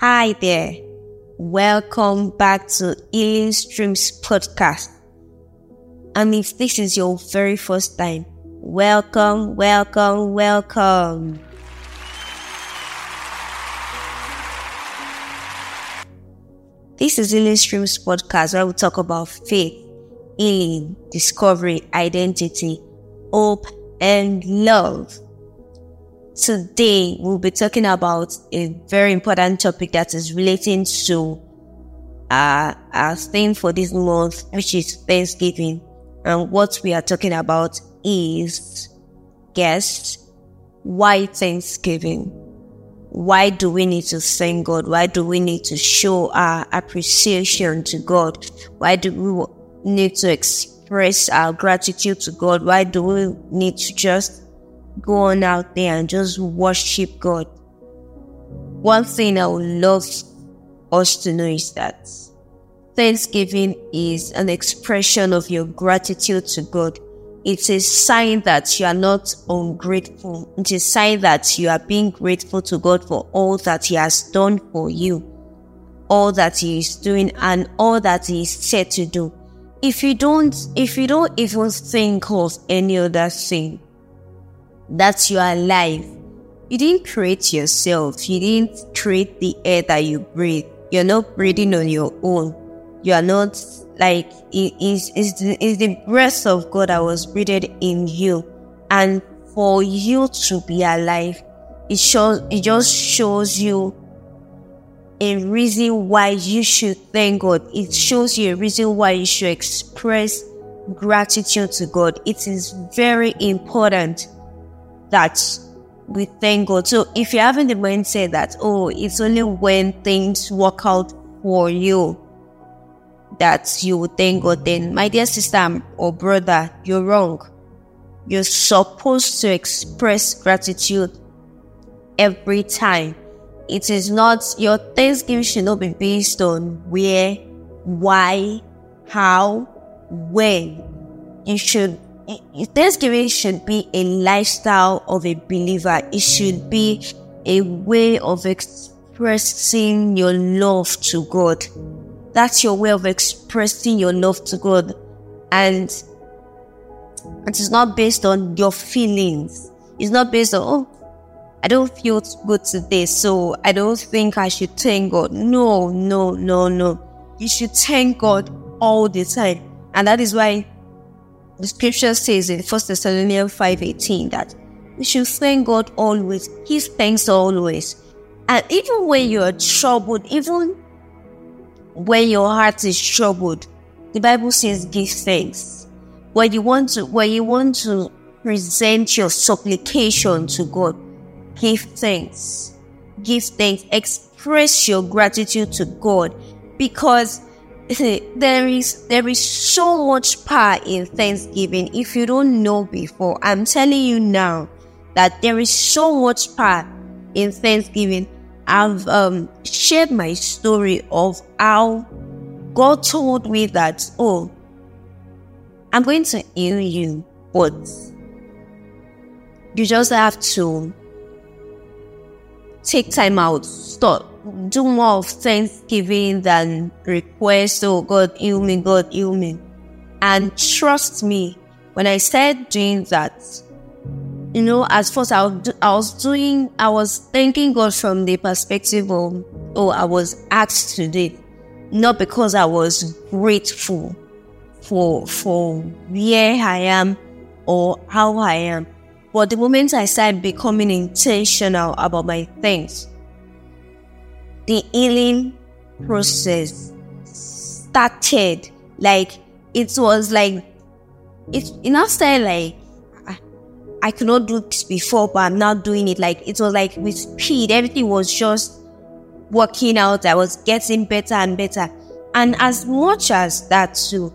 Hi there. Welcome back to Healing Streams podcast. And if this is your very first time, welcome, welcome, welcome. This is Healing Streams podcast where we talk about faith, healing, discovery, identity, hope, and love. Today, we'll be talking about a very important topic that is relating to uh, our theme for this month, which is Thanksgiving. And what we are talking about is, guess, why Thanksgiving? Why do we need to thank God? Why do we need to show our appreciation to God? Why do we need to express our gratitude to God? Why do we need to just go on out there and just worship God. One thing I would love us to know is that Thanksgiving is an expression of your gratitude to God. It's a sign that you are not ungrateful. It's a sign that you are being grateful to God for all that He has done for you, all that He is doing, and all that He is set to do. If you don't, if you don't even think of any other thing, that you are alive. You didn't create yourself. You didn't create the air that you breathe. You're not breathing on your own. You are not like it is the, is the breath of God that was breathed in you, and for you to be alive, it shows it just shows you a reason why you should thank God. It shows you a reason why you should express gratitude to God. It is very important that we thank God. So if you're having the mindset that, oh, it's only when things work out for you that you will thank God, then my dear sister or brother, you're wrong. You're supposed to express gratitude every time. It is not, your thanksgiving should not be based on where, why, how, when. You should Eh, Thanksgiving should be a lifestyle of a believer. It should be a way of expressing your love to God. That's your way of expressing your love to God. And it is not based on your feelings. It's not based on, oh, I don't feel good today, so I don't think I should thank God. No, no, no, no. You should thank God all the time. And that is why the scripture says in 1 Thessalonians 5.18 that we should thank God always, give thanks always. And even when you are troubled, even when your heart is troubled, the Bible says give thanks. When you want to, when you want to present your supplication to God, give thanks. Give thanks. Express your gratitude to God because there is there is so much power in thanksgiving if you don't know before. I'm telling you now that there is so much power in thanksgiving. I've um, shared my story of how god told me that oh i'm going to heal you but you just have to take time out stop do more of thanksgiving than request, oh God, heal me, God, heal me. And trust me, when I started doing that, you know, at first I was, doing, I was thanking God from the perspective of, oh, I was asked to do it, not because I was grateful for, for where I am or how I am. But the moment I started becoming intentional about my things, the healing process started. Like it was like it in our style like I, I could not do this before, but I'm now doing it. Like it was like with speed, everything was just working out. I was getting better and better. And as much as that too,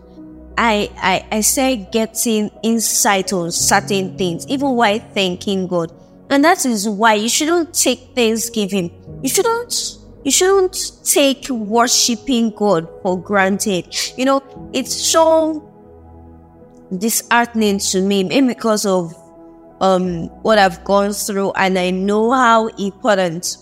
I I I said getting insight on certain things, even while thanking God. And that is why you shouldn't take Thanksgiving. You shouldn't you shouldn't take worshiping God for granted. You know, it's so disheartening to me, maybe because of um what I've gone through, and I know how important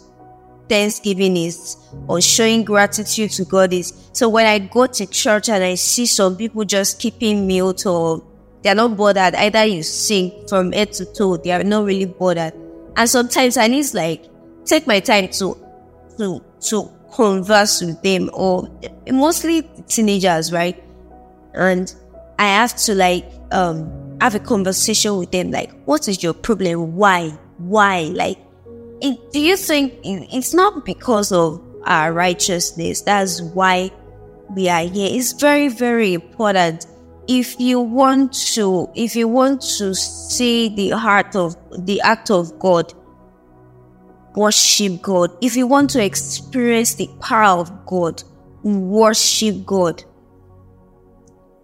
thanksgiving is or showing gratitude to God is. So when I go to church and I see some people just keeping mute or they're not bothered, either you sing from head to toe, they are not really bothered. And sometimes I need like take my time to to to converse with them or mostly teenagers, right? And I have to like um have a conversation with them like what is your problem? Why? Why? Like it, do you think it's not because of our righteousness? That's why we are here. It's very, very important. If you want to, if you want to see the heart of the act of God, worship God. If you want to experience the power of God, worship God.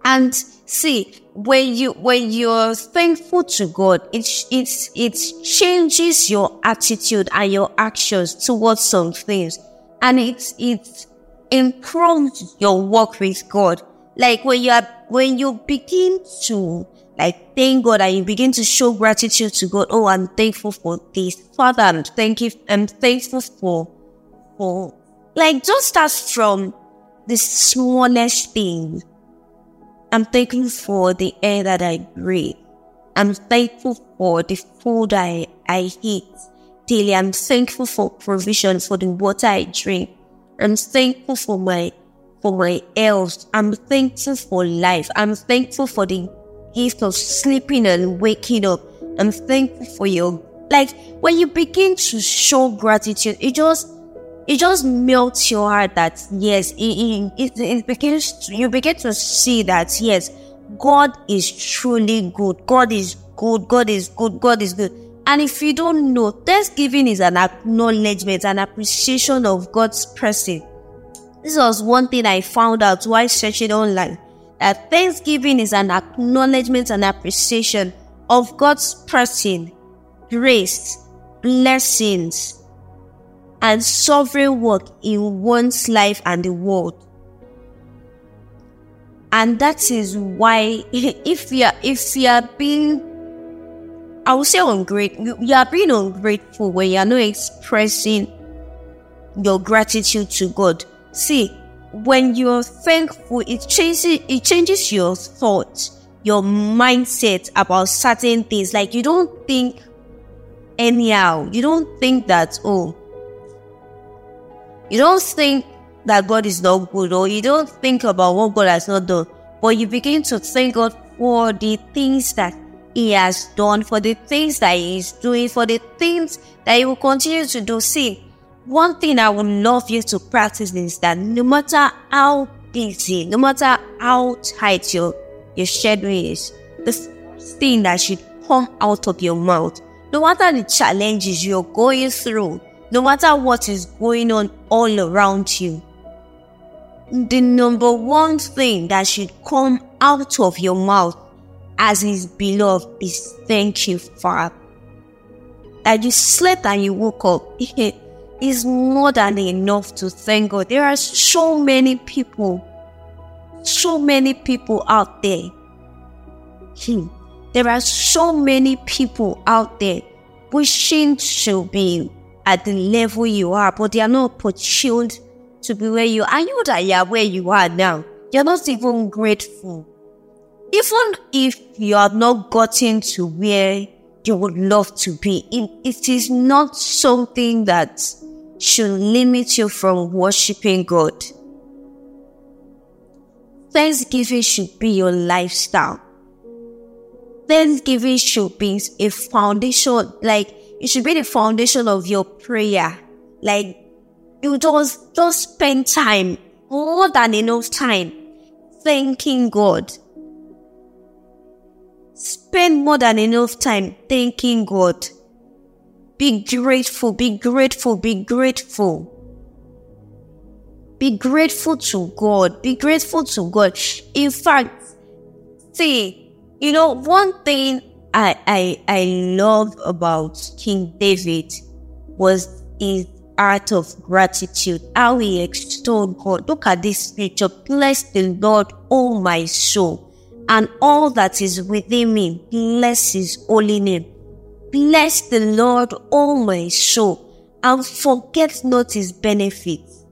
And see, when you when you're thankful to God, it it it changes your attitude and your actions towards some things, and it it improves your work with God. Like when you are when you begin to like thank God you begin to show gratitude to God. Oh, I'm thankful for this, Father. I'm thank I'm thankful for for like just start from the smallest thing I'm thankful for the air that I breathe. I'm thankful for the food I, I eat daily. I'm thankful for provision for the water I drink. I'm thankful for my for my health. I'm thankful for life. I'm thankful for the gift of sleeping and waking up. I'm thankful for your like when you begin to show gratitude, it just it just melts your heart that yes, it, it, it begins to, you begin to see that yes, God is truly good. God is good. God is good. God is good. And if you don't know, Thanksgiving is an acknowledgement, an appreciation of God's person. This was one thing I found out while searching online. That Thanksgiving is an acknowledgement and appreciation of God's person, grace, blessings, and sovereign work in one's life and the world. And that is why if you are if you are being I would say ungrateful you are being ungrateful when you are not expressing your gratitude to God. See, when you're thankful, it changes it changes your thoughts, your mindset about certain things. Like you don't think anyhow. You don't think that, oh, you don't think that God is not good or you don't think about what God has not done, but you begin to thank God for the things that He has done, for the things that He is doing, for the things that He will continue to do. See, one thing I would love you to practice is that no matter how busy, no matter how tight your, your schedule is, the thing that should come out of your mouth, no matter the challenges you're going through, no matter what is going on all around you, the number one thing that should come out of your mouth as his beloved is thank you, Father. That you slept and you woke up is more than enough to thank God. There are so many people, so many people out there. Hmm. There are so many people out there wishing to be at the level you are, but they are not opportuned to be where you are. And you that you are where you are now, you're not even grateful. Even if you have not gotten to where you would love to be, it, it is not something that should limit you from worshiping God. Thanksgiving should be your lifestyle. Thanksgiving should be a foundation, like it should be the foundation of your prayer. Like you just just spend time, more than enough time, thanking God. Spend more than enough time thanking God. Be grateful, be grateful, be grateful. Be grateful to God. Be grateful to God. In fact, see, you know, one thing I, I, I love about King David was his art of gratitude, how he extolled God. Look at this scripture. Bless the Lord, oh my soul, and all that is within me. Bless his holy name. Bless the Lord, oh my soul, and forget not his benefits.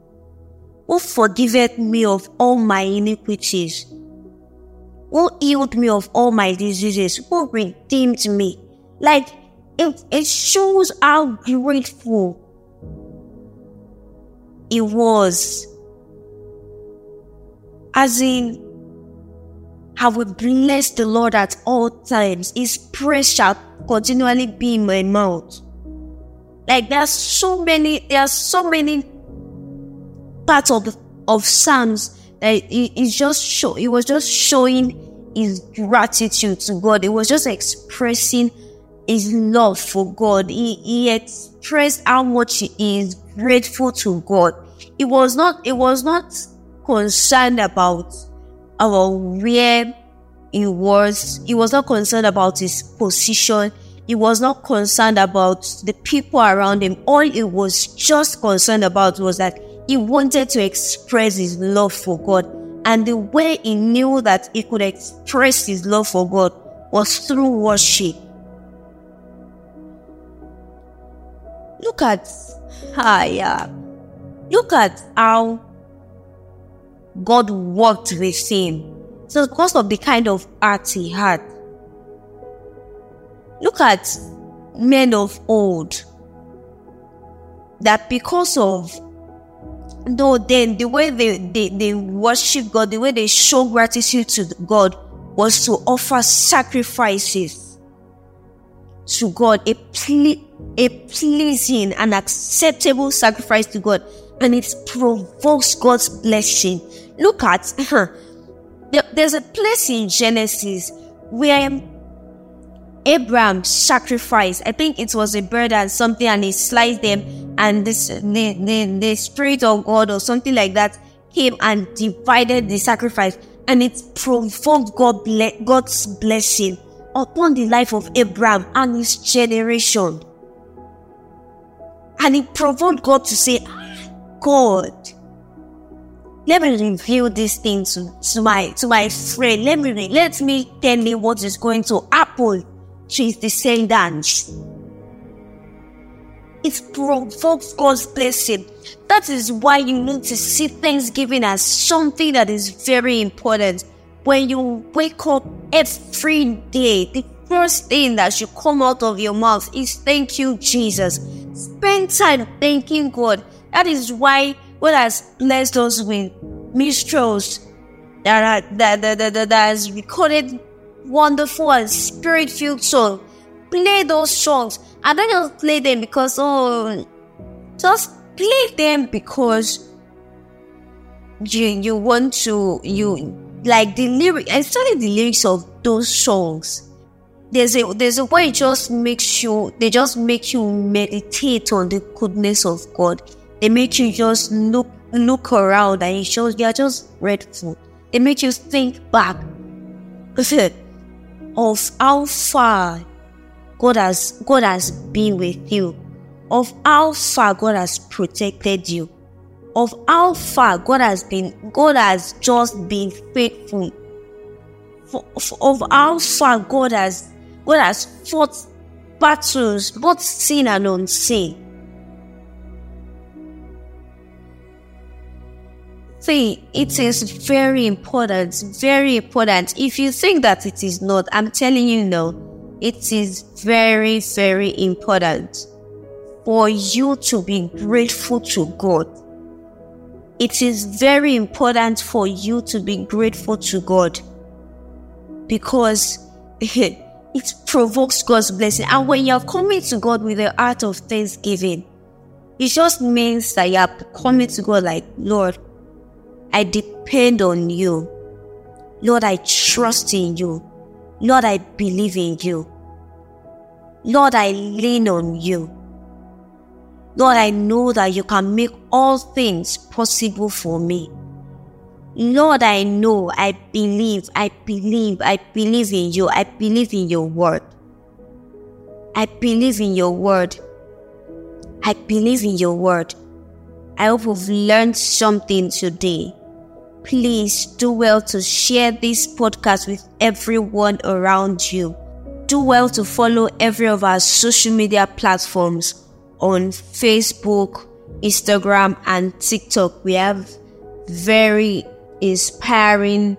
Who forgiveth me of all my iniquities? Who healed me of all my diseases? Who redeemed me? Like, it, it shows how grateful he was. As in, I will bless the Lord at all times. His praise shall continually be in my mouth. Like there's so many, there's so many parts of of Psalms that it, just show. It was just showing his gratitude to God. It was just expressing his love for God. He, he expressed how much he is grateful to God. It was not. It was not concerned about our where he was. He was not concerned about his position. He was not concerned about the people around him. All he was just concerned about was that he wanted to express his love for God. And the way he knew that he could express his love for God was through worship. Look at, ah, yeah. Look at how God worked with him. So because of the kind of art he had. Look at men of old. That because of no, then the way they, they, they worship God, the way they show gratitude to God was to offer sacrifices to God, a, ple- a pleasing and acceptable sacrifice to God, and it provokes God's blessing. Look at, there's a place in Genesis where Abraham sacrificed, I think it was a bird and something, and he sliced them, and this the, the, the spirit of God or something like that came and divided the sacrifice, and it provoked God God's blessing upon the life of Abraham and his generation. And it provoked God to say, ah, God, let me reveal this thing to, to my to my friend. Let me let me tell me what is going to happen to his descendants. It provokes God's blessing. That is why you need to see Thanksgiving as something that is very important. When you wake up every day, the first thing that should come out of your mouth is thank you, Jesus. Spend time thanking God. That is why God has blessed us with minstrels that, are, that, that, that, that has recorded wonderful and spirit filled songs. Play those songs. I don't just play them because, oh, just play them because you, you want to, you like the lyric, especially the lyrics of those songs. There's a there's a way it just makes you they just make you meditate on the goodness of God. They make you just look look around and it shows you are just grateful. It makes you think back. Of how far God has God has been with you, of how far God has protected you, of how far God has been God has just been faithful, of how far God has God has fought battles, both seen and unseen. It is very important, very important. If you think that it is not, I'm telling you no, it is very, very important for you to be grateful to God. It is very important for you to be grateful to God because it provokes God's blessing. And when you're coming to God with the heart of thanksgiving, it just means that you're coming to God like, Lord, I depend on you. Lord, I trust in you. Lord, I believe in you. Lord, I lean on you. Lord, I know that you can make all things possible for me. Lord, I know, I believe, I believe, I believe in you. I believe in your word. I believe in your word. I believe in your word. I hope we've learned something today please do well to share this podcast with everyone around you. Do well to follow every of our social media platforms. on Facebook, Instagram, and TikTok. We have very inspiring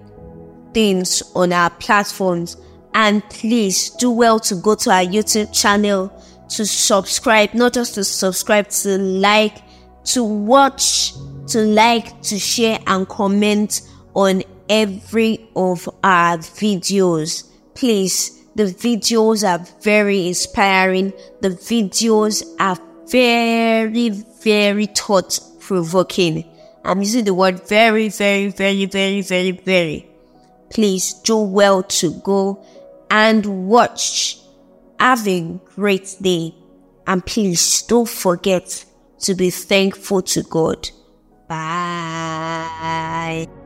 things on our platforms. And please do well to go to our YouTube channel to subscribe, not just to subscribe, to like, to watch, to like, to share, and comment on every of our videos. Please, the videos are very inspiring. The videos are very, very thought provoking. I'm using the word very, very, very, very, very, very. Please do well to go and watch. Have a great day. And please don't forget to be thankful to God. 拜。